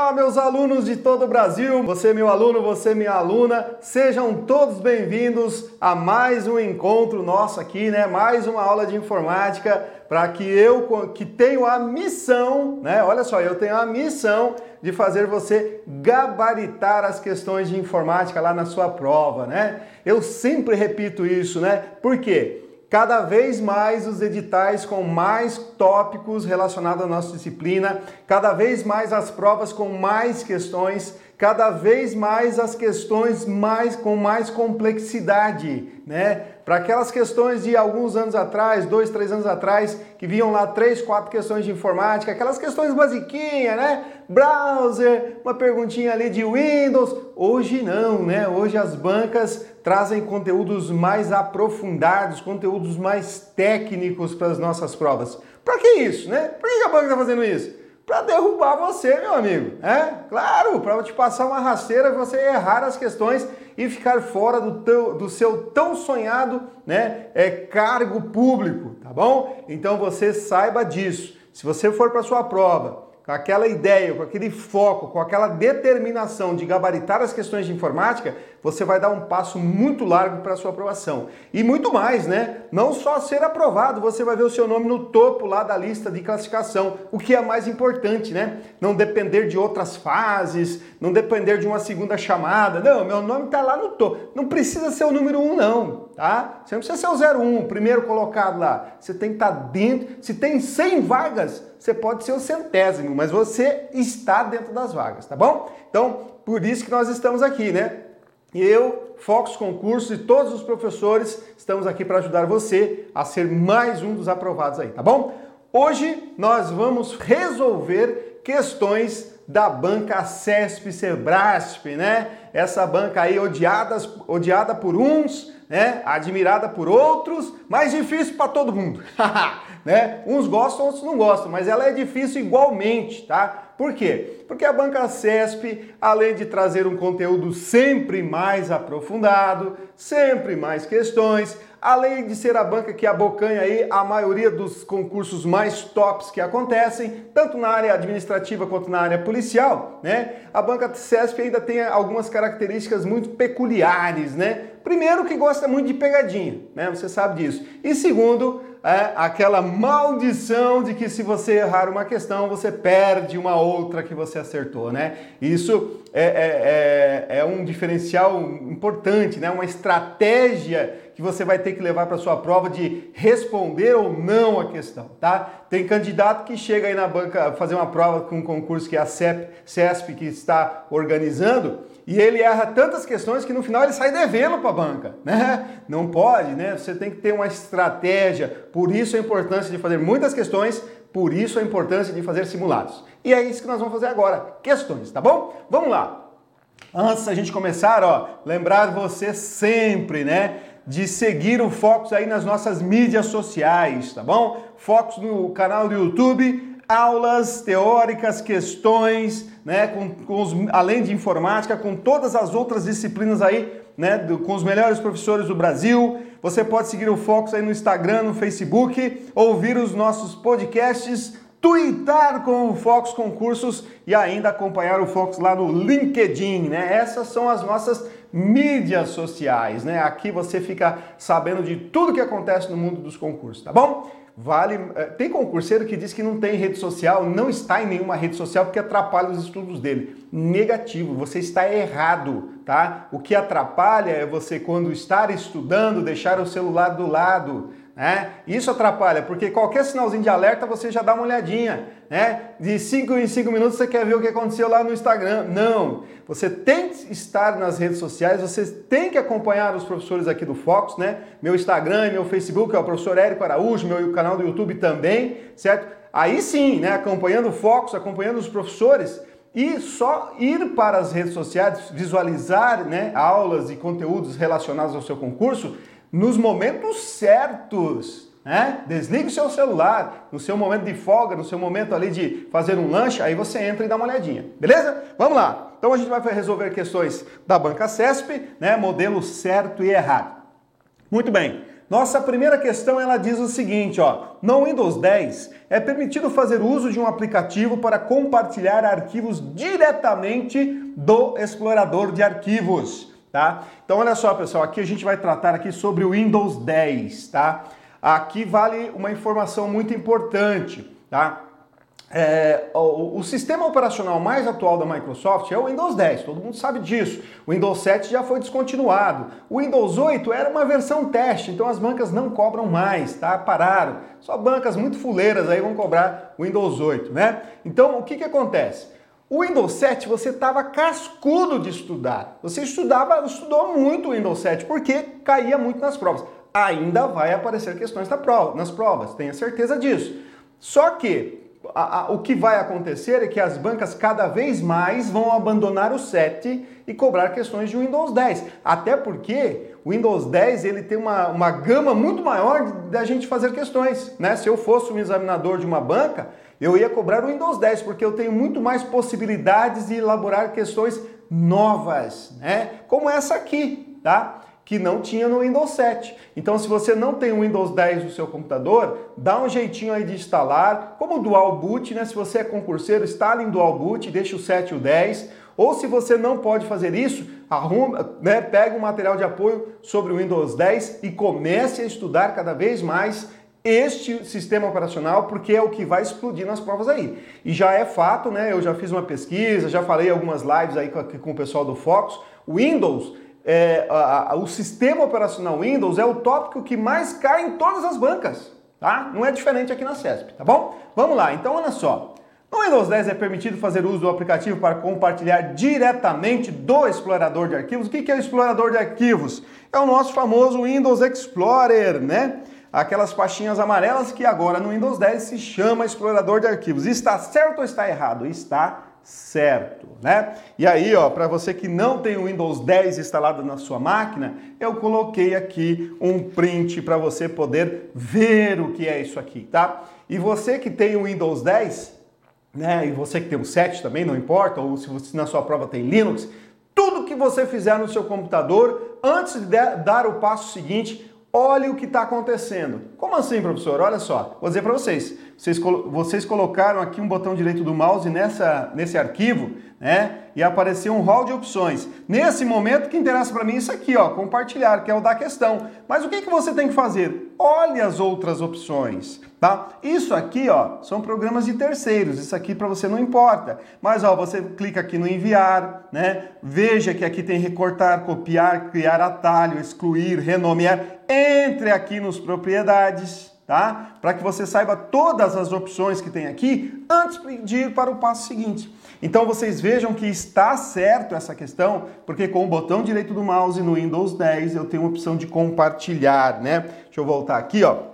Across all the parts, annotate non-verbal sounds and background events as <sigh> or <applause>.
Olá, meus alunos de todo o Brasil, você meu aluno, você minha aluna, sejam todos bem-vindos a mais um encontro nosso aqui, né? Mais uma aula de informática para que eu que tenho a missão, né? Olha só, eu tenho a missão de fazer você gabaritar as questões de informática lá na sua prova, né? Eu sempre repito isso, né? Por quê? Cada vez mais os editais com mais tópicos relacionados à nossa disciplina, cada vez mais as provas com mais questões, cada vez mais as questões mais com mais complexidade, né? Para aquelas questões de alguns anos atrás, dois, três anos atrás, que vinham lá três, quatro questões de informática, aquelas questões basiquinhas, né? Browser, uma perguntinha ali de Windows. Hoje não, né? Hoje as bancas trazem conteúdos mais aprofundados, conteúdos mais técnicos para as nossas provas. Para que isso, né? Por que a banca está fazendo isso? Para derrubar você, meu amigo. É, claro, para te passar uma rasteira, você errar as questões e ficar fora do, teu, do seu tão sonhado né, é, cargo público, tá bom? Então você saiba disso. Se você for para sua prova com aquela ideia, com aquele foco, com aquela determinação de gabaritar as questões de informática, você vai dar um passo muito largo para a sua aprovação. E muito mais, né? Não só ser aprovado, você vai ver o seu nome no topo lá da lista de classificação, o que é mais importante, né? Não depender de outras fases, não depender de uma segunda chamada. Não, meu nome está lá no topo. Não precisa ser o número um, não, tá? Você não precisa ser o 01, primeiro colocado lá. Você tem que estar tá dentro. Se tem 100 vagas, você pode ser o centésimo, mas você está dentro das vagas, tá bom? Então, por isso que nós estamos aqui, né? Eu, Fox Concursos e todos os professores estamos aqui para ajudar você a ser mais um dos aprovados aí, tá bom? Hoje nós vamos resolver questões da banca CESP Sebrasp, né? Essa banca aí odiada, odiada por uns, né? Admirada por outros, mas difícil para todo mundo. <laughs> né? Uns gostam, outros não gostam, mas ela é difícil igualmente, tá? Por quê? Porque a banca CESP, além de trazer um conteúdo sempre mais aprofundado, sempre mais questões, além de ser a banca que abocanha aí a maioria dos concursos mais tops que acontecem, tanto na área administrativa quanto na área policial, né? A banca CESP ainda tem algumas características muito peculiares, né? Primeiro que gosta muito de pegadinha, né? Você sabe disso. E segundo, é aquela maldição de que se você errar uma questão, você perde uma outra que você acertou, né? Isso é, é, é, é um diferencial importante, né? Uma estratégia que você vai ter que levar para sua prova de responder ou não a questão, tá? Tem candidato que chega aí na banca fazer uma prova com um concurso que é a CEP, CESP que está organizando e ele erra tantas questões que no final ele sai devendo para a banca, né? Não pode, né? Você tem que ter uma estratégia. Por isso a importância de fazer muitas questões, por isso a importância de fazer simulados. E é isso que nós vamos fazer agora, questões, tá bom? Vamos lá. Antes da gente começar, ó, lembrar você sempre, né, de seguir o Focus aí nas nossas mídias sociais, tá bom? Focus no canal do YouTube, aulas teóricas, questões, né, com, com os, além de informática, com todas as outras disciplinas aí, né, do, com os melhores professores do Brasil. Você pode seguir o Focus aí no Instagram, no Facebook, ouvir os nossos podcasts, twittar com o Fox Concursos e ainda acompanhar o Fox lá no LinkedIn, né? Essas são as nossas mídias sociais, né? Aqui você fica sabendo de tudo que acontece no mundo dos concursos, tá bom? Vale. Eh, tem concurseiro que diz que não tem rede social, não está em nenhuma rede social porque atrapalha os estudos dele. Negativo, você está errado, tá? O que atrapalha é você, quando estar estudando, deixar o celular do lado. Né? Isso atrapalha, porque qualquer sinalzinho de alerta você já dá uma olhadinha. Né? De 5 em 5 minutos você quer ver o que aconteceu lá no Instagram. Não! Você tem que estar nas redes sociais, você tem que acompanhar os professores aqui do Fox, né? Meu Instagram e meu Facebook é o professor Érico Araújo, meu canal do YouTube também, certo? Aí sim, né? Acompanhando o Fox, acompanhando os professores, e só ir para as redes sociais, visualizar né, aulas e conteúdos relacionados ao seu concurso, nos momentos certos. Né? Desligue o seu celular no seu momento de folga, no seu momento ali de fazer um lanche, aí você entra e dá uma olhadinha, beleza? Vamos lá. Então a gente vai resolver questões da banca CESP, né? Modelo certo e errado. Muito bem. Nossa primeira questão ela diz o seguinte, ó: no Windows 10 é permitido fazer uso de um aplicativo para compartilhar arquivos diretamente do explorador de arquivos, tá? Então olha só, pessoal, aqui a gente vai tratar aqui sobre o Windows 10, tá? Aqui vale uma informação muito importante, tá? É, o, o, sistema operacional mais atual da Microsoft é o Windows 10, todo mundo sabe disso. O Windows 7 já foi descontinuado. O Windows 8 era uma versão teste, então as bancas não cobram mais, tá? Pararam. Só bancas muito fuleiras aí vão cobrar o Windows 8, né? Então o que, que acontece? O Windows 7 você estava cascudo de estudar. Você estudava, estudou muito o Windows 7 porque caía muito nas provas. Ainda vai aparecer questões prova, nas provas, tenha certeza disso. Só que a, a, o que vai acontecer é que as bancas cada vez mais vão abandonar o 7 e cobrar questões de Windows 10. Até porque o Windows 10 ele tem uma, uma gama muito maior da gente fazer questões. Né? Se eu fosse um examinador de uma banca, eu ia cobrar o Windows 10, porque eu tenho muito mais possibilidades de elaborar questões novas, né? como essa aqui. Tá? que não tinha no Windows 7. Então, se você não tem o Windows 10 no seu computador, dá um jeitinho aí de instalar, como Dual Boot, né? Se você é concurseiro, instale em Dual Boot, deixa o 7 e o 10. Ou se você não pode fazer isso, arruma, né, pega um material de apoio sobre o Windows 10 e comece a estudar cada vez mais este sistema operacional, porque é o que vai explodir nas provas aí. E já é fato, né? Eu já fiz uma pesquisa, já falei algumas lives aí com, com o pessoal do Fox. O Windows é, a, a, o sistema operacional Windows é o tópico que mais cai em todas as bancas, tá? Não é diferente aqui na CESP, tá bom? Vamos lá, então olha só. No Windows 10 é permitido fazer uso do aplicativo para compartilhar diretamente do explorador de arquivos. O que é o explorador de arquivos? É o nosso famoso Windows Explorer, né? Aquelas pastinhas amarelas que agora no Windows 10 se chama explorador de arquivos. Está certo ou está errado? Está certo, né? E aí, ó, para você que não tem o Windows 10 instalado na sua máquina, eu coloquei aqui um print para você poder ver o que é isso aqui, tá? E você que tem o Windows 10, né, e você que tem o 7 também, não importa, ou se você na sua prova tem Linux, tudo que você fizer no seu computador, antes de dar o passo seguinte, olhe o que está acontecendo. Como assim, professor? Olha só, vou dizer para vocês. Vocês, vocês colocaram aqui um botão direito do mouse nessa, nesse arquivo, né? E apareceu um hall de opções. Nesse momento, o que interessa para mim é isso aqui, ó, compartilhar, que é o da questão. Mas o que, que você tem que fazer? Olhe as outras opções, tá? Isso aqui, ó, são programas de terceiros. Isso aqui para você não importa. Mas, ó, você clica aqui no enviar, né? Veja que aqui tem recortar, copiar, criar atalho, excluir, renomear. Entre aqui nos propriedades, tá? Para que você saiba todas as opções que tem aqui antes de ir para o passo seguinte. Então vocês vejam que está certo essa questão, porque com o botão direito do mouse no Windows 10 eu tenho a opção de compartilhar, né? Deixa eu voltar aqui, ó.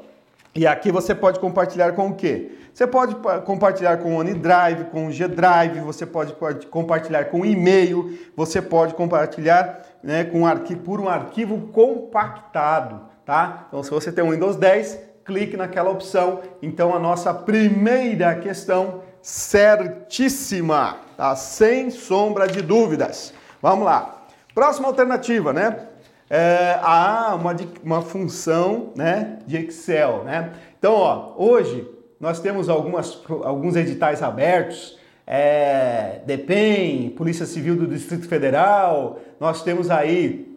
E aqui você pode compartilhar com o quê? Você pode compartilhar com o OneDrive, com o G-Drive, você pode, compartilhar com e-mail, você pode compartilhar né, com um arquivo, por um arquivo compactado, tá? Então se você tem um Windows 10, clique naquela opção. Então a nossa primeira questão certíssima, tá? Sem sombra de dúvidas. Vamos lá. Próxima alternativa, né? É, há uma, uma função né, de Excel, né? Então, ó, hoje nós temos algumas, alguns editais abertos, é, DEPEN, Polícia Civil do Distrito Federal, nós temos aí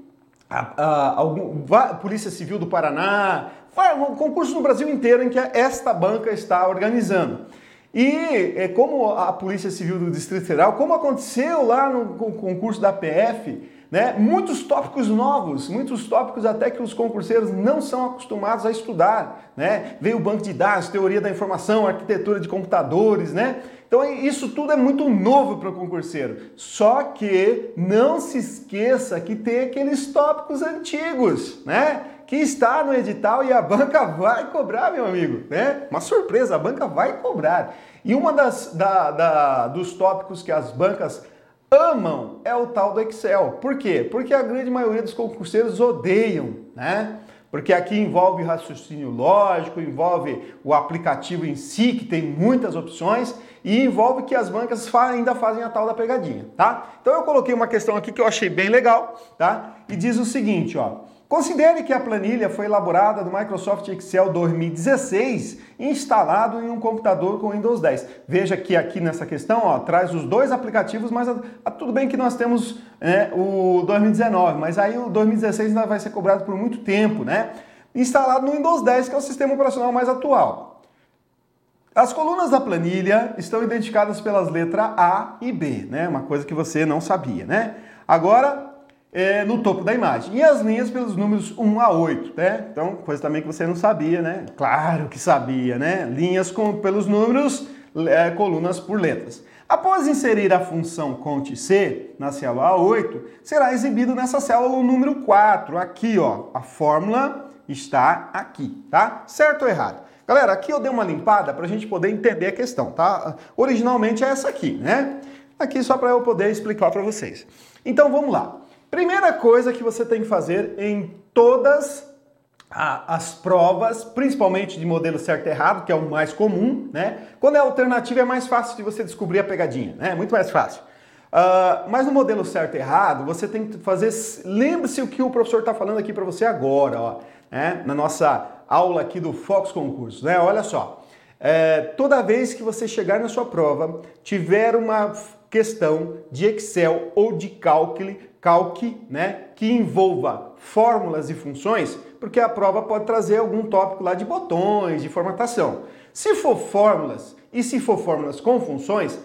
a, a, algum, Polícia Civil do Paraná, um concurso no Brasil inteiro em que esta banca está organizando. E é, como a Polícia Civil do Distrito Federal, como aconteceu lá no concurso da PF, né, muitos tópicos novos, muitos tópicos até que os concurseiros não são acostumados a estudar. Né? Veio o banco de dados, teoria da informação, arquitetura de computadores, né? Então isso tudo é muito novo para o concurseiro. Só que não se esqueça que tem aqueles tópicos antigos, né? Que está no edital e a banca vai cobrar, meu amigo. Né? Uma surpresa, a banca vai cobrar. E uma das da, dos tópicos que as bancas amam é o tal do Excel. Por quê? Porque a grande maioria dos concurseiros odeiam, né? Porque aqui envolve raciocínio lógico, envolve o aplicativo em si, que tem muitas opções, e envolve que as bancas ainda fazem a tal da pegadinha, tá? Então eu coloquei uma questão aqui que eu achei bem legal, tá? E diz o seguinte, ó. Considere que a planilha foi elaborada no Microsoft Excel 2016 instalado em um computador com Windows 10. Veja que aqui nessa questão ó, traz os dois aplicativos, mas a, tudo bem que nós temos né, o 2019, mas aí o 2016 ainda vai ser cobrado por muito tempo, né? Instalado no Windows 10, que é o sistema operacional mais atual. As colunas da planilha estão identificadas pelas letras A e B, né? Uma coisa que você não sabia, né? Agora, é, no topo da imagem. E as linhas pelos números 1 a 8, né? Então, coisa também que você não sabia, né? Claro que sabia, né? Linhas com, pelos números, é, colunas por letras. Após inserir a função CONT-C na célula A8, será exibido nessa célula o número 4. Aqui, ó, a fórmula está aqui, tá? Certo ou errado? Galera, aqui eu dei uma limpada para a gente poder entender a questão, tá? Originalmente é essa aqui, né? Aqui só para eu poder explicar para vocês. Então, vamos lá. Primeira coisa que você tem que fazer em todas as provas, principalmente de modelo certo e errado, que é o mais comum, né? Quando é alternativa é mais fácil de você descobrir a pegadinha, né? Muito mais fácil. Uh, mas no modelo certo e errado, você tem que fazer. Lembre-se o que o professor está falando aqui para você agora, ó, né? na nossa aula aqui do Fox Concurso, né? Olha só. É, toda vez que você chegar na sua prova, tiver uma questão de Excel ou de cálculo, calque, né, que envolva fórmulas e funções, porque a prova pode trazer algum tópico lá de botões, de formatação. Se for fórmulas e se for fórmulas com funções,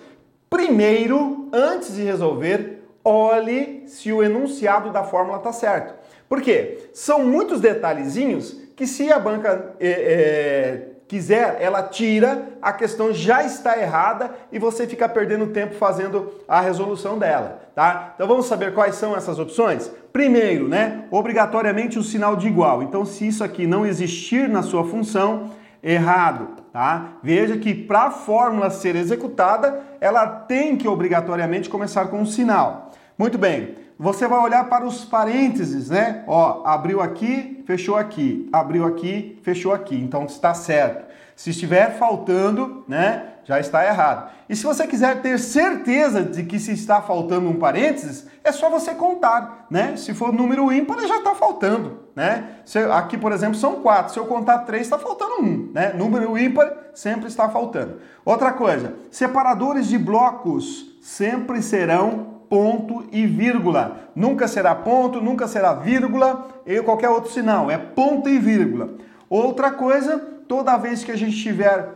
primeiro, antes de resolver, olhe se o enunciado da fórmula está certo. Por quê? São muitos detalhezinhos que se a banca é, é, quiser, ela tira, a questão já está errada e você fica perdendo tempo fazendo a resolução dela, tá? Então vamos saber quais são essas opções? Primeiro, né, obrigatoriamente o sinal de igual. Então se isso aqui não existir na sua função, errado, tá? Veja que para a fórmula ser executada, ela tem que obrigatoriamente começar com um sinal. Muito bem. Você vai olhar para os parênteses, né? Ó, abriu aqui, fechou aqui, abriu aqui, fechou aqui. Então está certo. Se estiver faltando, né, já está errado. E se você quiser ter certeza de que se está faltando um parênteses, é só você contar, né? Se for número ímpar, já está faltando, né? Se, aqui, por exemplo, são quatro. Se eu contar três, está faltando um, né? Número ímpar sempre está faltando. Outra coisa, separadores de blocos sempre serão ponto e vírgula. Nunca será ponto, nunca será vírgula e qualquer outro sinal. É ponto e vírgula. Outra coisa, toda vez que a gente tiver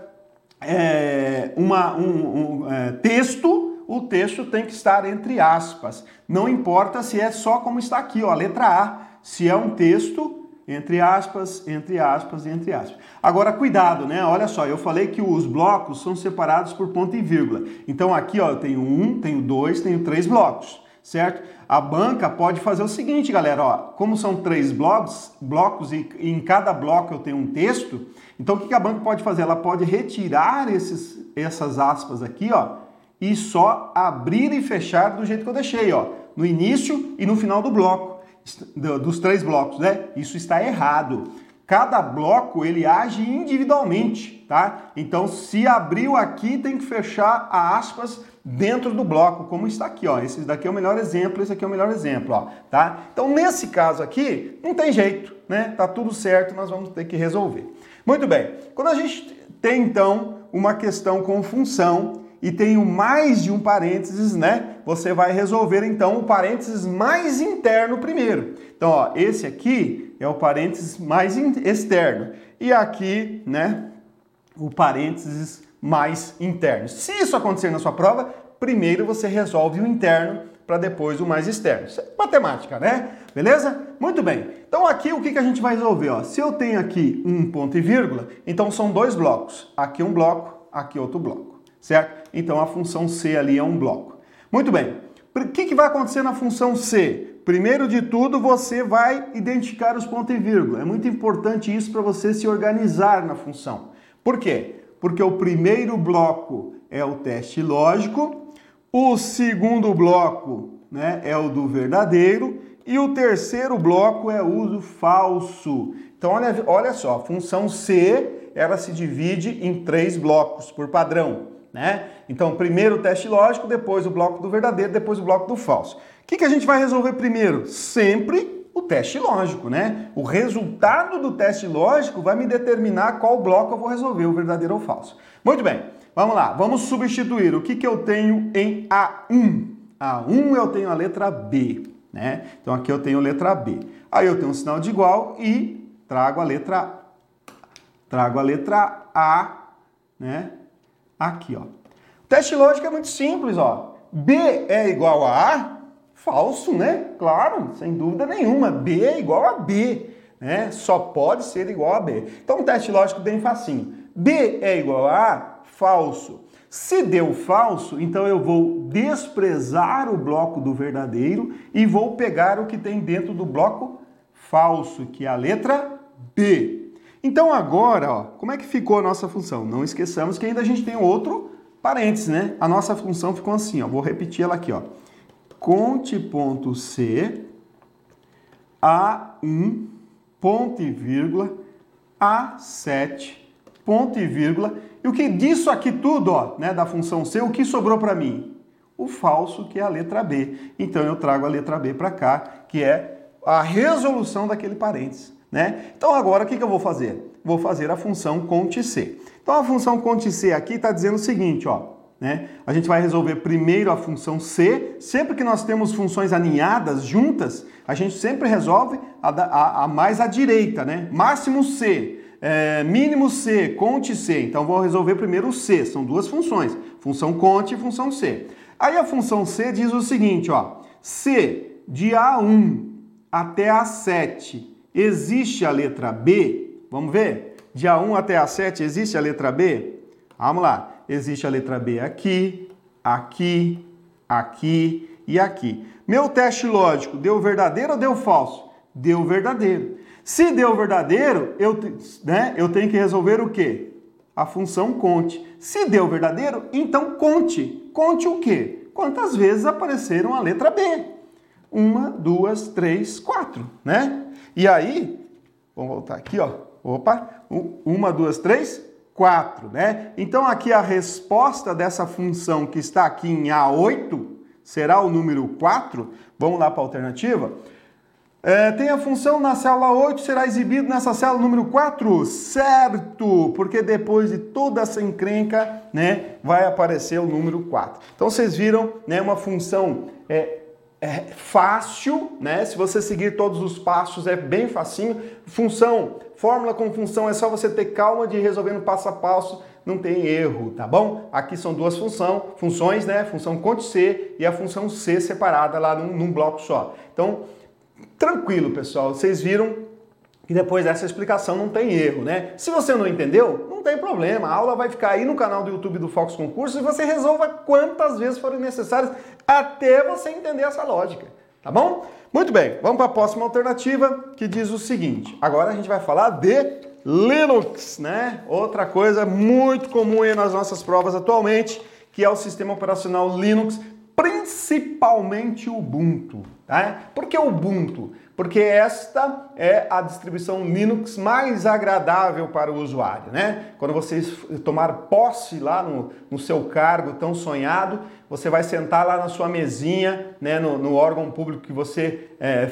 é, uma, um, um é, texto, o texto tem que estar entre aspas. Não importa se é só como está aqui, ó, a letra A. Se é um texto, entre aspas, entre aspas e entre aspas. Agora, cuidado, né? Olha só, eu falei que os blocos são separados por ponto e vírgula. Então, aqui, ó, eu tenho um, tenho dois, tenho três blocos, certo? A banca pode fazer o seguinte, galera, ó, como são três blocos, blocos e, em cada bloco eu tenho um texto, então o que a banca pode fazer? Ela pode retirar esses, essas aspas aqui, ó, e só abrir e fechar do jeito que eu deixei, ó, no início e no final do bloco dos três blocos, né? Isso está errado. Cada bloco ele age individualmente, tá? Então, se abriu aqui, tem que fechar a aspas dentro do bloco, como está aqui, ó. Esse daqui é o melhor exemplo, esse aqui é o melhor exemplo, ó, tá? Então, nesse caso aqui, não tem jeito, né? Tá tudo certo, nós vamos ter que resolver. Muito bem. Quando a gente tem então uma questão com função e tenho mais de um parênteses, né? Você vai resolver então o parênteses mais interno primeiro. Então, ó, esse aqui é o parênteses mais externo e aqui, né, o parênteses mais interno. Se isso acontecer na sua prova, primeiro você resolve o interno para depois o mais externo. Isso é matemática, né? Beleza? Muito bem. Então aqui o que, que a gente vai resolver? Ó? Se eu tenho aqui um ponto e vírgula, então são dois blocos. Aqui um bloco, aqui outro bloco certo? Então a função C ali é um bloco. Muito bem. O que, que vai acontecer na função C? Primeiro de tudo, você vai identificar os pontos e vírgula. É muito importante isso para você se organizar na função. Por quê? Porque o primeiro bloco é o teste lógico, o segundo bloco né, é o do verdadeiro e o terceiro bloco é o uso falso. Então, olha, olha só, a função C ela se divide em três blocos por padrão né? Então, primeiro o teste lógico, depois o bloco do verdadeiro, depois o bloco do falso. O que, que a gente vai resolver primeiro? Sempre o teste lógico, né? O resultado do teste lógico vai me determinar qual bloco eu vou resolver, o verdadeiro ou falso. Muito bem, vamos lá. Vamos substituir. O que, que eu tenho em A1? A1 eu tenho a letra B, né? Então aqui eu tenho a letra B. Aí eu tenho um sinal de igual e trago a letra trago a letra A, né? Aqui, ó. O teste lógico é muito simples, ó. B é igual a A? Falso, né? Claro, sem dúvida nenhuma. B é igual a B, né? Só pode ser igual a B. Então, um teste lógico bem facinho. B é igual a A? Falso. Se deu falso, então eu vou desprezar o bloco do verdadeiro e vou pegar o que tem dentro do bloco falso, que é a letra B. Então agora, ó, como é que ficou a nossa função? Não esqueçamos que ainda a gente tem outro parênteses, né? A nossa função ficou assim, ó. Vou repetir ela aqui, ó. Conte ponto C A1 ponto e vírgula A7 ponto e vírgula. E o que disso aqui tudo, ó, né, da função C, o que sobrou para mim? O falso, que é a letra B. Então eu trago a letra B para cá, que é a resolução daquele parênteses. Né? Então agora o que, que eu vou fazer? Vou fazer a função conte C. Então a função conte C aqui está dizendo o seguinte, ó, né? A gente vai resolver primeiro a função C. Sempre que nós temos funções aninhadas juntas, a gente sempre resolve a, a, a mais à direita, né? Máximo C, é, mínimo C, conte C. Então vou resolver primeiro o C. São duas funções, função conte e função C. Aí a função C diz o seguinte, ó, C de A1 até A7 existe a letra B? Vamos ver? De A1 até A7 existe a letra B? Vamos lá. Existe a letra B aqui, aqui, aqui e aqui. Meu teste lógico deu verdadeiro ou deu falso? Deu verdadeiro. Se deu verdadeiro, eu, né, eu tenho que resolver o quê? A função conte. Se deu verdadeiro, então conte. Conte o quê? Quantas vezes apareceram a letra B? Uma, duas, três, quatro, né? E aí, vamos voltar aqui, ó. Opa, uma, duas, três, quatro, né? Então aqui a resposta dessa função que está aqui em A8 será o número 4. Vamos lá para a alternativa. É, tem a função na célula 8, será exibido nessa célula número 4? Certo! Porque depois de toda essa encrenca, né, vai aparecer o número 4. Então vocês viram, né, uma função é, é fácil, né? Se você seguir todos os passos, é bem facinho. Função, fórmula com função, é só você ter calma de ir resolvendo passo a passo, não tem erro, tá bom? Aqui são duas função, funções, né? Função conte C e a função C separada lá num, num bloco só. Então, tranquilo, pessoal. Vocês viram que depois dessa explicação não tem erro, né? Se você não entendeu, não tem problema. A aula vai ficar aí no canal do YouTube do Fox Concurso e você resolva quantas vezes forem necessárias até você entender essa lógica, tá bom? Muito bem, vamos para a próxima alternativa que diz o seguinte. Agora a gente vai falar de Linux, né? Outra coisa muito comum nas nossas provas atualmente, que é o sistema operacional Linux, principalmente Ubuntu, tá? Por que Ubuntu? Porque esta é a distribuição Linux mais agradável para o usuário, né? Quando você tomar posse lá no, no seu cargo tão sonhado, você vai sentar lá na sua mesinha, né, no, no órgão público que você é,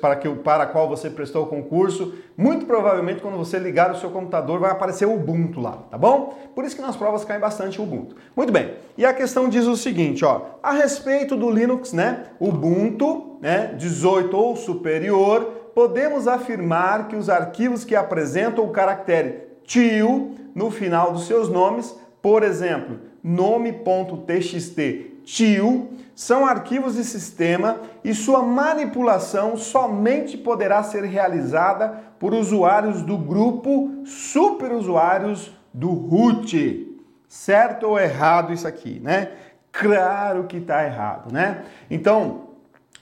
para, que, para qual você prestou o concurso. Muito provavelmente, quando você ligar o seu computador, vai aparecer o Ubuntu lá, tá bom? Por isso que nas provas cai bastante o Ubuntu. Muito bem. E a questão diz o seguinte, ó, a respeito do Linux, né, Ubuntu, né, 18 ou superior, podemos afirmar que os arquivos que apresentam o caractere tio no final dos seus nomes, por exemplo, nome.txt tio são arquivos de sistema e sua manipulação somente poderá ser realizada por usuários do grupo superusuários do root. Certo ou errado isso aqui, né? Claro que está errado, né? Então,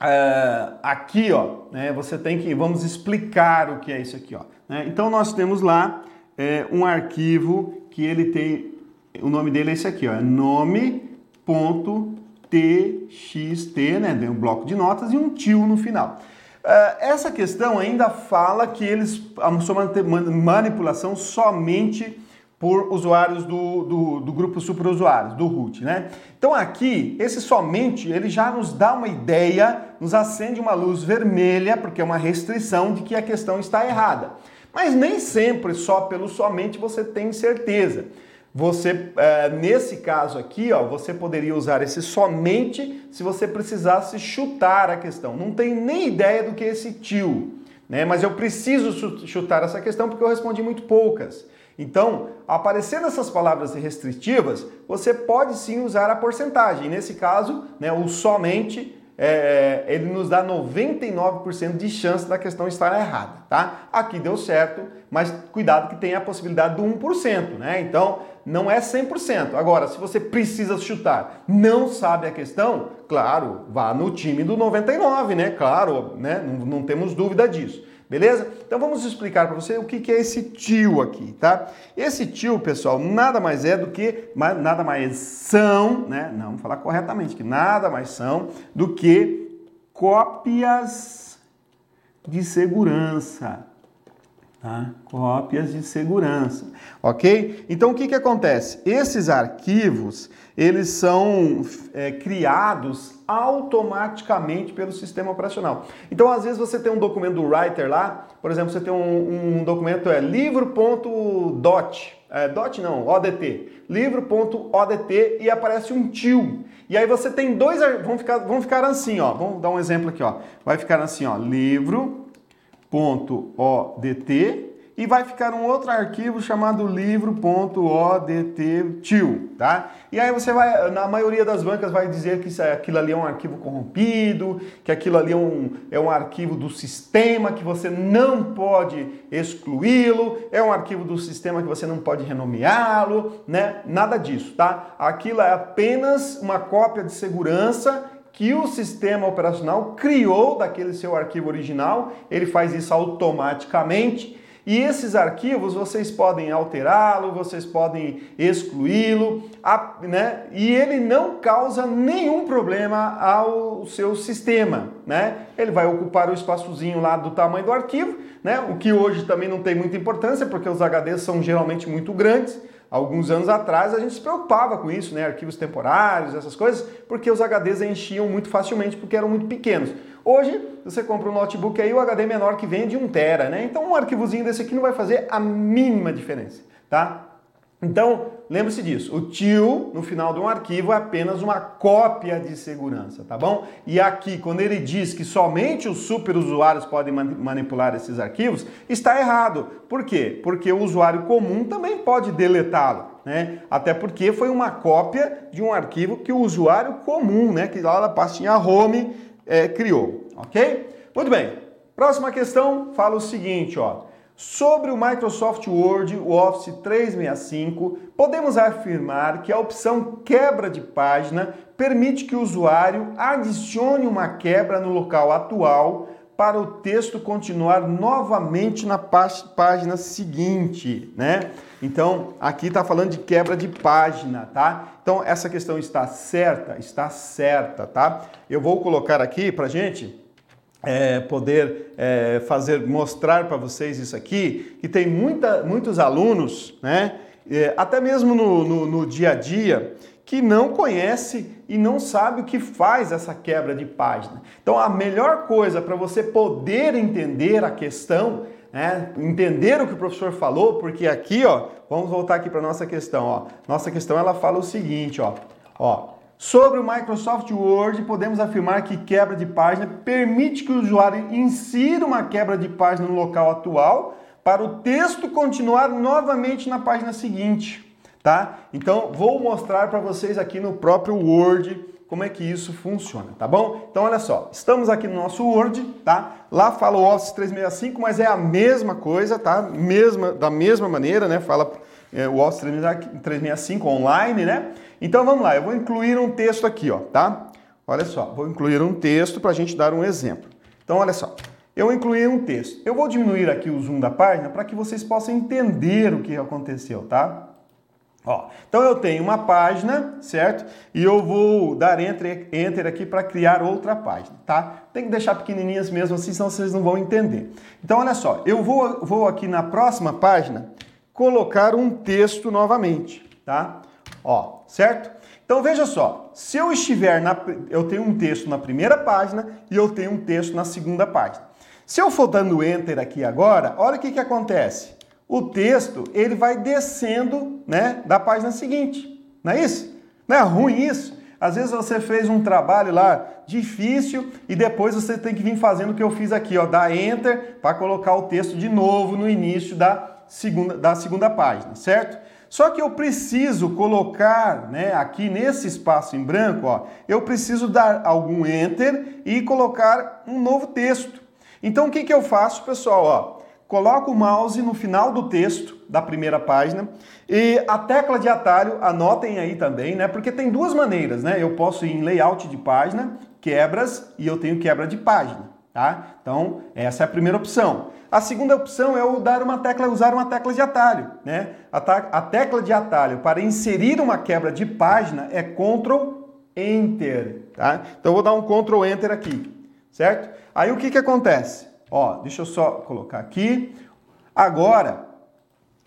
uh, aqui, ó, né, você tem que, vamos explicar o que é isso aqui, ó. Né? Então, nós temos lá é, um arquivo que ele tem o nome dele é esse aqui, ó, é nome.txt, né? Tem um bloco de notas e um tio no final. Uh, essa questão ainda fala que eles sua manipulação somente por usuários do, do, do grupo superusuários, do root, né? Então aqui, esse somente, ele já nos dá uma ideia, nos acende uma luz vermelha, porque é uma restrição de que a questão está errada. Mas nem sempre só pelo somente você tem certeza. Você, é, nesse caso aqui, ó, você poderia usar esse somente se você precisasse chutar a questão. Não tem nem ideia do que é esse tio, né? Mas eu preciso chutar essa questão porque eu respondi muito poucas. Então, aparecendo essas palavras restritivas, você pode sim usar a porcentagem. Nesse caso, né, o somente é, ele nos dá 99% de chance da questão estar errada, tá? Aqui deu certo, mas cuidado que tem a possibilidade do 1%, né? Então, não é 100%. Agora, se você precisa chutar, não sabe a questão, claro, vá no time do 99, né? Claro, né? Não, não temos dúvida disso. Beleza? Então vamos explicar para você o que, que é esse tio aqui, tá? Esse tio, pessoal, nada mais é do que, nada mais são, né? Não, vamos falar corretamente, que nada mais são do que cópias de segurança. Tá? Cópias de segurança, ok? Então o que, que acontece? Esses arquivos, eles são é, criados automaticamente pelo sistema operacional. Então, às vezes você tem um documento do Writer lá, por exemplo, você tem um, um documento é livro.dot, é, dot não, ODT, livro.odt e aparece um tio. E aí você tem dois, vão ficar, vão ficar assim, ó, vamos dar um exemplo aqui, ó, vai ficar assim, ó, livro.odt e vai ficar um outro arquivo chamado livro.odttil, tá? E aí você vai, na maioria das bancas vai dizer que é, aquilo ali é um arquivo corrompido, que aquilo ali é um, é um arquivo do sistema que você não pode excluí-lo, é um arquivo do sistema que você não pode renomeá-lo, né? Nada disso, tá? Aquilo é apenas uma cópia de segurança que o sistema operacional criou daquele seu arquivo original, ele faz isso automaticamente e esses arquivos vocês podem alterá-lo, vocês podem excluí-lo, né? E ele não causa nenhum problema ao seu sistema, né? Ele vai ocupar o espaçozinho lá do tamanho do arquivo, né? O que hoje também não tem muita importância, porque os HDs são geralmente muito grandes. Alguns anos atrás a gente se preocupava com isso, né? Arquivos temporários, essas coisas, porque os HDs enchiam muito facilmente porque eram muito pequenos. Hoje, você compra um notebook aí, o HD menor que vem é de 1 tera, né? Então um arquivozinho desse aqui não vai fazer a mínima diferença, tá? Então, lembre-se disso. O tio, no final de um arquivo, é apenas uma cópia de segurança, tá bom? E aqui, quando ele diz que somente os superusuários podem manipular esses arquivos, está errado. Por quê? Porque o usuário comum também pode deletá-lo. Né? Até porque foi uma cópia de um arquivo que o usuário comum, né, que lá na pastinha home, é, criou, ok? Muito bem. Próxima questão fala o seguinte, ó. Sobre o Microsoft Word, o Office 365, podemos afirmar que a opção quebra de página permite que o usuário adicione uma quebra no local atual para o texto continuar novamente na página seguinte, né? Então, aqui está falando de quebra de página, tá? Então, essa questão está certa? Está certa, tá? Eu vou colocar aqui para gente é, poder é, fazer, mostrar para vocês isso aqui, que tem muita, muitos alunos, né? É, até mesmo no, no, no dia a dia, que não conhece e não sabe o que faz essa quebra de página. Então, a melhor coisa para você poder entender a questão né, entender o que o professor falou, porque aqui, ó, vamos voltar aqui para nossa questão, ó. Nossa questão ela fala o seguinte, ó, ó, sobre o Microsoft Word, podemos afirmar que quebra de página permite que o usuário insira uma quebra de página no local atual para o texto continuar novamente na página seguinte, tá? Então, vou mostrar para vocês aqui no próprio Word como é que isso funciona, tá bom? Então olha só, estamos aqui no nosso Word, tá? Lá fala o Office 365, mas é a mesma coisa, tá? Mesma, da mesma maneira, né? Fala é, o Office 365 online, né? Então vamos lá, eu vou incluir um texto aqui, ó, tá? Olha só, vou incluir um texto para a gente dar um exemplo. Então olha só, eu incluí um texto. Eu vou diminuir aqui o zoom da página para que vocês possam entender o que aconteceu, tá? Ó, então eu tenho uma página, certo? E eu vou dar enter, enter aqui para criar outra página, tá? Tem que deixar pequenininhas mesmo assim, senão vocês não vão entender. Então olha só, eu vou, vou aqui na próxima página colocar um texto novamente, tá? Ó, certo? Então veja só, se eu estiver na eu tenho um texto na primeira página e eu tenho um texto na segunda página. Se eu for dando enter aqui agora, olha o que que acontece. O texto, ele vai descendo, né, da página seguinte. Não é isso? Não é ruim isso? Às vezes você fez um trabalho lá difícil e depois você tem que vir fazendo o que eu fiz aqui, ó, dar enter para colocar o texto de novo no início da segunda, da segunda página, certo? Só que eu preciso colocar, né, aqui nesse espaço em branco, ó, eu preciso dar algum enter e colocar um novo texto. Então o que, que eu faço, pessoal? Ó, coloco o mouse no final do texto da primeira página e a tecla de atalho, anotem aí também, né? Porque tem duas maneiras, né? Eu posso ir em layout de página, quebras e eu tenho quebra de página, tá? Então, essa é a primeira opção. A segunda opção é eu dar uma tecla, usar uma tecla de atalho, né? A, a tecla de atalho para inserir uma quebra de página é Ctrl Enter, tá? Então vou dar um Ctrl Enter aqui, certo? Aí o que que acontece? Ó, deixa eu só colocar aqui. Agora,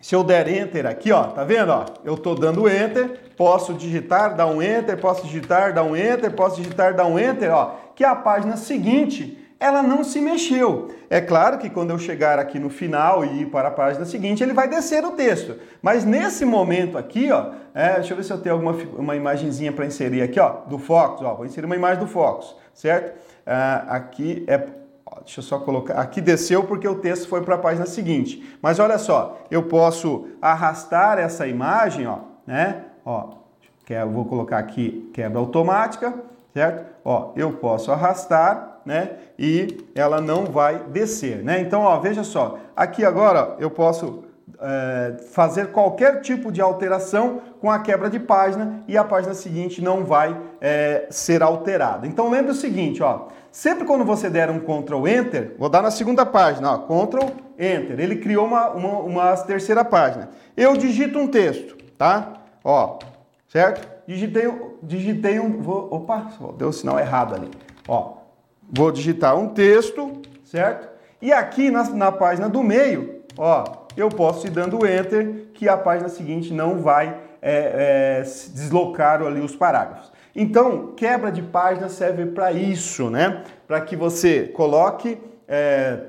se eu der Enter aqui, ó, tá vendo? Ó, eu tô dando Enter, posso digitar, dar um Enter, posso digitar, dar um Enter, posso digitar, dar um Enter, ó, que a página seguinte ela não se mexeu. É claro que quando eu chegar aqui no final e ir para a página seguinte, ele vai descer o texto. Mas nesse momento aqui, ó, é, deixa eu ver se eu tenho alguma uma imagenzinha para inserir aqui, ó, do Focus, ó, vou inserir uma imagem do Focus, certo? Ah, aqui é Deixa eu só colocar. Aqui desceu porque o texto foi para a página seguinte. Mas olha só, eu posso arrastar essa imagem, ó, né? Ó, que eu vou colocar aqui quebra automática, certo? Ó, eu posso arrastar, né? E ela não vai descer, né? Então, ó, veja só. Aqui agora eu posso é, fazer qualquer tipo de alteração com a quebra de página e a página seguinte não vai é, ser alterada. Então lembre o seguinte, ó, sempre quando você der um Ctrl Enter, vou dar na segunda página, ó, Ctrl Enter, ele criou uma, uma, uma terceira página. Eu digito um texto, tá? Ó, certo? Digitei, digitei um, vou, opa, deu um sinal errado ali. Ó, vou digitar um texto, certo? E aqui na, na página do meio, ó, eu posso ir dando Enter, que a página seguinte não vai é, é, deslocar ali os parágrafos. Então, quebra de página serve para isso, né? Para que você coloque, é,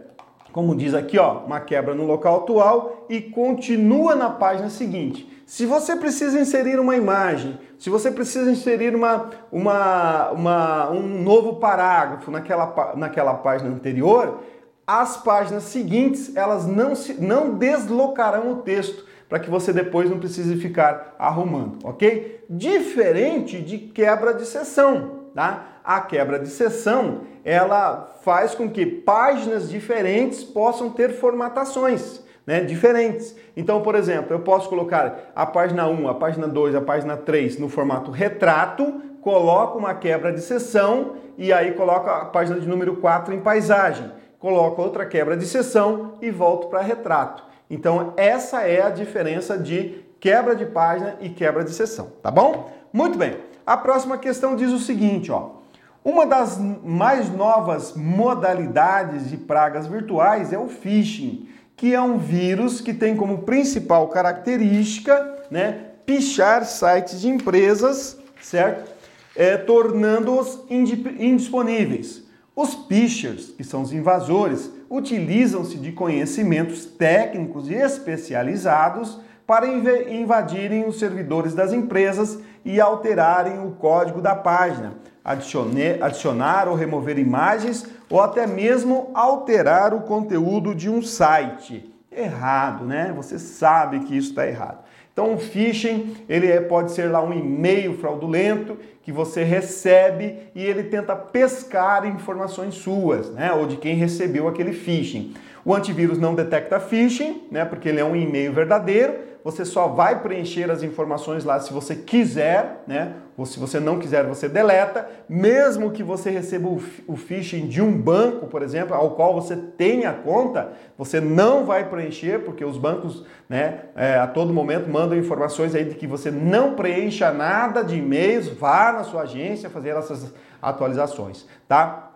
como diz aqui, ó, uma quebra no local atual e continua na página seguinte. Se você precisa inserir uma imagem, se você precisa inserir uma, uma, uma, um novo parágrafo naquela, naquela página anterior, as páginas seguintes elas não, se, não deslocarão o texto para que você depois não precise ficar arrumando, ok? Diferente de quebra de sessão, tá? A quebra de sessão ela faz com que páginas diferentes possam ter formatações. Né, diferentes. Então, por exemplo, eu posso colocar a página 1, a página 2, a página 3 no formato retrato, coloco uma quebra de sessão e aí coloco a página de número 4 em paisagem coloco outra quebra de seção e volto para retrato. Então essa é a diferença de quebra de página e quebra de seção, tá bom? Muito bem. A próxima questão diz o seguinte, ó. Uma das mais novas modalidades de pragas virtuais é o phishing, que é um vírus que tem como principal característica, né, pichar sites de empresas, certo? É, tornando-os indisponíveis. Os phishers, que são os invasores, utilizam-se de conhecimentos técnicos e especializados para invadirem os servidores das empresas e alterarem o código da página, adicionar ou remover imagens ou até mesmo alterar o conteúdo de um site. Errado, né? Você sabe que isso está errado. Então, o phishing, ele é, pode ser lá um e-mail fraudulento que você recebe e ele tenta pescar informações suas, né, ou de quem recebeu aquele phishing. O antivírus não detecta phishing, né, porque ele é um e-mail verdadeiro, você só vai preencher as informações lá se você quiser, né? Se você não quiser, você deleta. Mesmo que você receba o phishing de um banco, por exemplo, ao qual você tenha conta, você não vai preencher, porque os bancos, né, é, a todo momento mandam informações aí de que você não preencha nada de e-mails, vá na sua agência fazer essas atualizações, tá?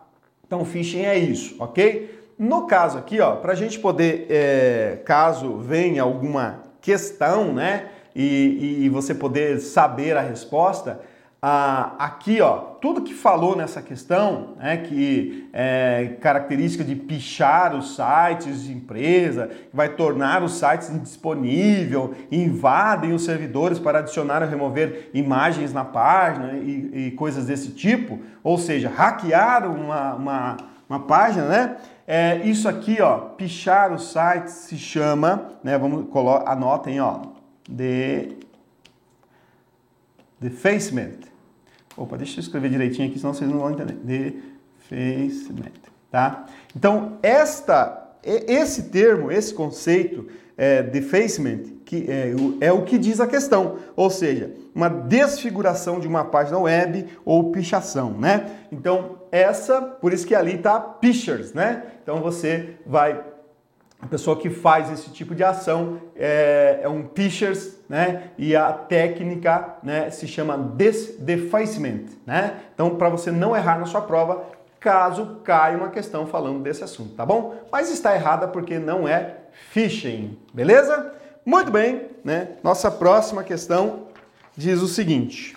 Então, phishing é isso, ok? No caso aqui, ó, para a gente poder, é, caso venha alguma questão, né? E, e você poder saber a resposta, ah, aqui, ó, tudo que falou nessa questão, né, que é característica de pichar os sites de empresa, que vai tornar os sites indisponível, invadem os servidores para adicionar ou remover imagens na página e, e coisas desse tipo, ou seja, hackear uma, uma, uma página, né? É, isso aqui, ó, pichar os sites se chama, né? Vamos anotem, ó, de defacement. Opa, deixa eu escrever direitinho aqui, senão vocês não vão entender. Defacement, tá? Então, esta, esse termo, esse conceito, é, defacement, que é, é, o que diz a questão, ou seja, uma desfiguração de uma página web ou pichação, né? Então, essa, por isso que ali tá pictures, né? Então você vai a pessoa que faz esse tipo de ação é, é um pitchers, né? E a técnica, né, se chama defacement, né? Então, para você não errar na sua prova, caso caia uma questão falando desse assunto, tá bom? Mas está errada porque não é phishing, beleza? Muito bem, né? Nossa próxima questão diz o seguinte: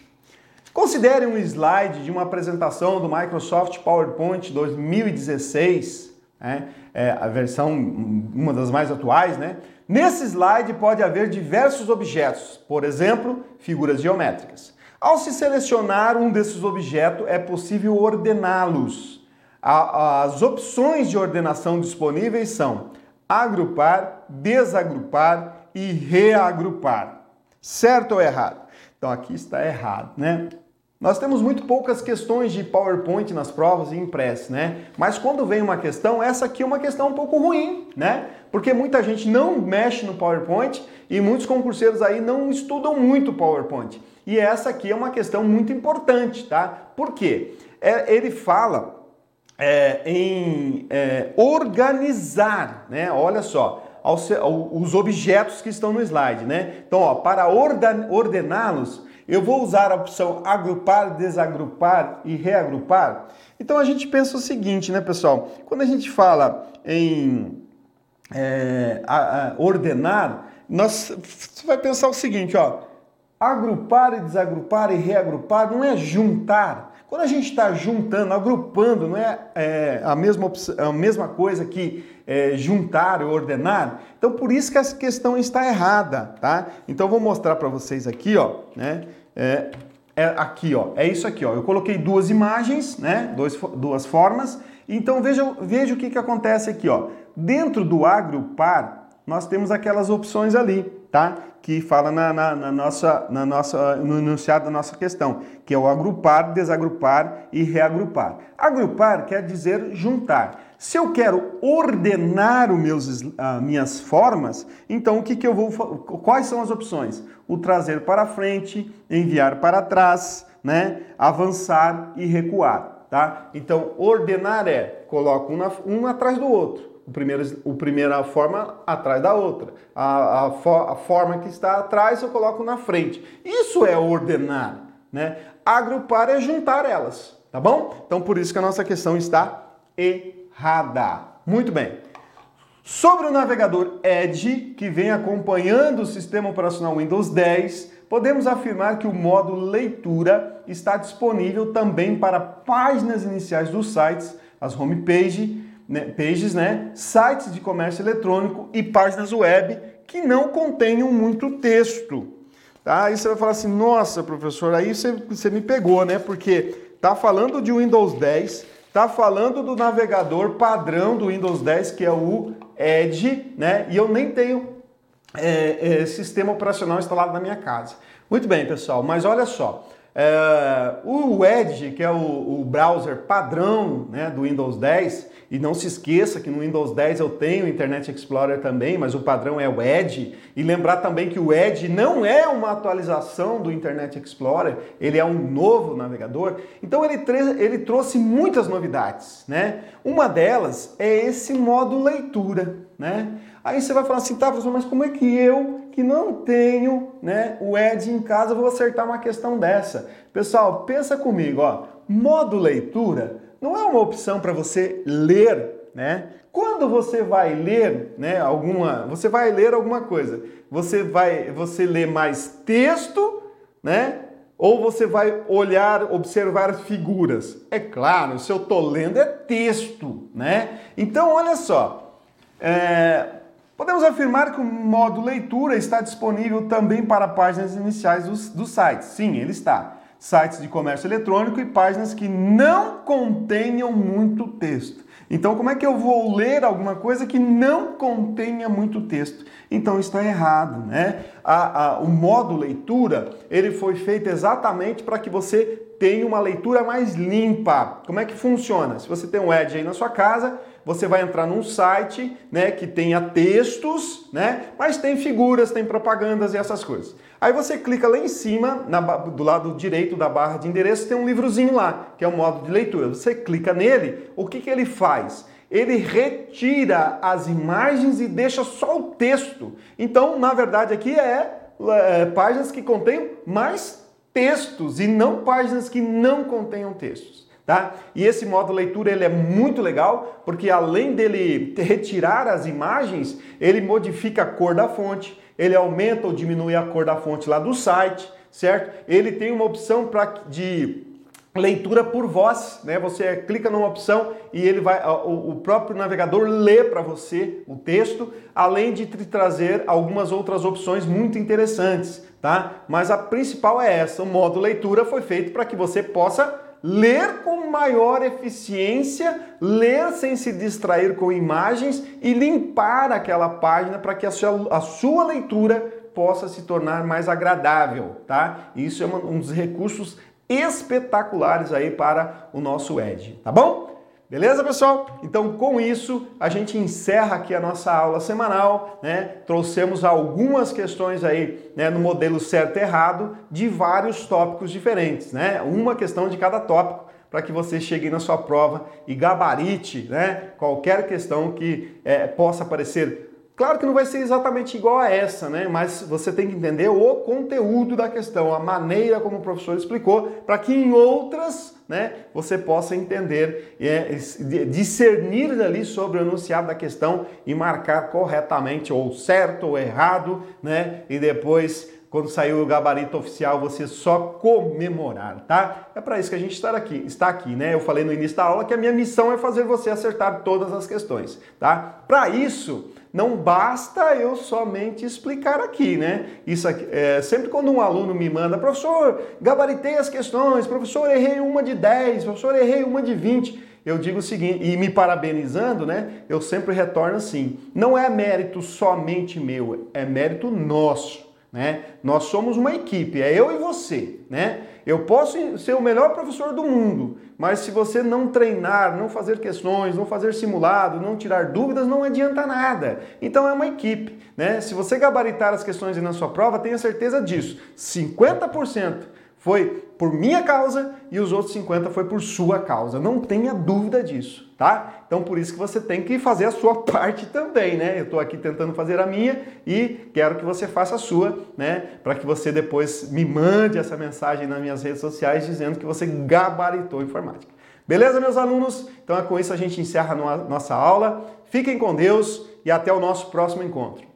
Considere um slide de uma apresentação do Microsoft PowerPoint 2016 né? é a versão, uma das mais atuais, né? Nesse slide pode haver diversos objetos, por exemplo, figuras geométricas. Ao se selecionar um desses objetos, é possível ordená-los. As opções de ordenação disponíveis são agrupar, desagrupar e reagrupar. Certo ou errado? Então aqui está errado, né? Nós temos muito poucas questões de PowerPoint nas provas e impress, né? Mas quando vem uma questão, essa aqui é uma questão um pouco ruim, né? Porque muita gente não mexe no PowerPoint e muitos concurseiros aí não estudam muito PowerPoint. E essa aqui é uma questão muito importante, tá? Por quê? É, ele fala é, em é, organizar, né? Olha só, os objetos que estão no slide, né? Então, ó, para ordená-los, eu vou usar a opção agrupar, desagrupar e reagrupar. Então a gente pensa o seguinte, né, pessoal? Quando a gente fala em é, a, a ordenar, nós, você vai pensar o seguinte, ó. Agrupar e desagrupar e reagrupar não é juntar. Quando a gente está juntando, agrupando, não é, é, a, mesma, a mesma coisa que é, juntar ou ordenar? Então, por isso que essa questão está errada, tá? Então, vou mostrar para vocês aqui, ó, né? É, é, aqui, ó, é isso aqui, ó. Eu coloquei duas imagens, né? Dois, duas formas. Então, veja, veja o que, que acontece aqui, ó. Dentro do agrupar, nós temos aquelas opções ali, tá? Que fala na, na, na, nossa, na nossa, no enunciado da nossa questão, que é o agrupar, desagrupar e reagrupar. Agrupar quer dizer juntar. Se eu quero ordenar os meus, uh, minhas formas, então o que, que eu vou quais são as opções? O trazer para frente, enviar para trás, né? avançar e recuar. Tá? Então, ordenar é coloco um, um atrás do outro. O primeiro, o primeira forma atrás da outra. A, a, a forma que está atrás eu coloco na frente. Isso é ordenar. Né? Agrupar é juntar elas. Tá bom? Então, por isso que a nossa questão está errada. Muito bem. Sobre o navegador Edge, que vem acompanhando o sistema operacional Windows 10, podemos afirmar que o modo leitura está disponível também para páginas iniciais dos sites, as homepage, né, pages, né, sites de comércio eletrônico e páginas web que não contenham muito texto. Tá? Aí você vai falar assim, nossa, professor, aí você, você me pegou, né? Porque tá falando de Windows 10, está falando do navegador padrão do Windows 10, que é o Edge, né? E eu nem tenho é, é, sistema operacional instalado na minha casa. Muito bem, pessoal, mas olha só. É, o Edge, que é o, o, browser padrão né, do Windows 10, e não se esqueça que no Windows 10 eu tenho o Internet Explorer também, mas o padrão é o Edge. E lembrar também que o Edge não é uma atualização do Internet Explorer, ele é um novo navegador. Então ele, ele trouxe muitas novidades. Né? Uma delas é esse modo leitura. Né? Aí você vai falar assim, tá, professor, mas como é que eu, que não tenho né, o Edge em casa, vou acertar uma questão dessa? Pessoal, pensa comigo, ó, modo leitura não é uma opção para você ler, né? Quando você vai ler, né, alguma, você vai ler alguma coisa, você vai, você lê mais texto, né? Ou você vai olhar, observar figuras? É claro, se eu estou lendo é texto, né? Então, olha só, é, podemos afirmar que o modo leitura está disponível também para páginas iniciais dos, dos sites. Sim, ele está. Sites de comércio eletrônico e páginas que não contenham muito texto. Então, como é que eu vou ler alguma coisa que não contenha muito texto? Então, está errado, né? A, a, o modo leitura, ele foi feito exatamente para que você tenha uma leitura mais limpa. Como é que funciona? Se você tem um Edge aí na sua casa, você vai entrar num site, né, que tenha textos, né, mas tem figuras, tem propagandas e essas coisas. Aí você clica lá em cima, na, do lado direito da barra de endereço, tem um livrozinho lá, que é o modo de leitura. Você clica nele, o que, que ele faz? Ele retira as imagens e deixa só o texto. Então, na verdade, aqui é, é páginas que contêm mais textos e não páginas que não contenham textos. Tá? E esse modo leitura ele é muito legal porque além dele <laughs> retirar as imagens, ele modifica a cor da fonte, ele aumenta ou diminui a cor da fonte lá do site, certo? Ele tem uma opção para de leitura por voz, né? Você clica numa opção e ele vai, o próprio navegador lê para você o texto, além de te trazer algumas outras opções muito interessantes, tá? Mas a principal é essa, o modo leitura foi feito para que você possa ler com maior eficiência, ler sem se distrair com imagens e limpar aquela página para que a sua, a sua leitura possa se tornar mais agradável, tá? Isso é um dos recursos espetaculares aí para o nosso Edge, tá bom? Beleza, pessoal? Então, com isso, a gente encerra aqui a nossa aula semanal, né? Trouxemos algumas questões aí, né, no modelo certo e errado de vários tópicos diferentes, né? Uma questão de cada tópico para que você chegue na sua prova e gabarite, né? Qualquer questão que é, possa parecer Claro que não vai ser exatamente igual a essa, né? Mas você tem que entender o conteúdo da questão, a maneira como o professor explicou, para que em outras, né, você possa entender é, discernir ali sobre o enunciado da questão e marcar corretamente ou certo ou errado, né? E depois quando sair o gabarito oficial, você só comemorar, tá? É para isso que a gente está aqui, está aqui, né? Eu falei no início da aula que a minha missão é fazer você acertar todas as questões, tá? Para isso, não basta eu somente explicar aqui, né? Isso aqui, é, sempre quando um aluno me manda, professor, gabaritei as questões, professor, errei uma de 10, professor, errei uma de 20, eu digo o seguinte, e me parabenizando, né? Eu sempre retorno assim: não é mérito somente meu, é mérito nosso, né? Nós somos uma equipe, é eu e você, né? Eu posso ser o melhor professor do mundo, mas se você não treinar, não fazer questões, não fazer simulado, não tirar dúvidas, não adianta nada. Então é uma equipe, né? Se você gabaritar as questões na sua prova, tenha certeza disso. 50% foi por minha causa e os outros 50 foi por sua causa. Não tenha dúvida disso, tá? Então por isso que você tem que fazer a sua <laughs> parte também, né? Eu estou aqui tentando fazer a minha e quero que você faça a sua, né? Para que você depois me mande essa mensagem nas minhas redes sociais dizendo que você gabaritou informática. Beleza, meus alunos? Então é com isso a gente encerra a nossa aula. Fiquem com Deus e até o nosso próximo encontro.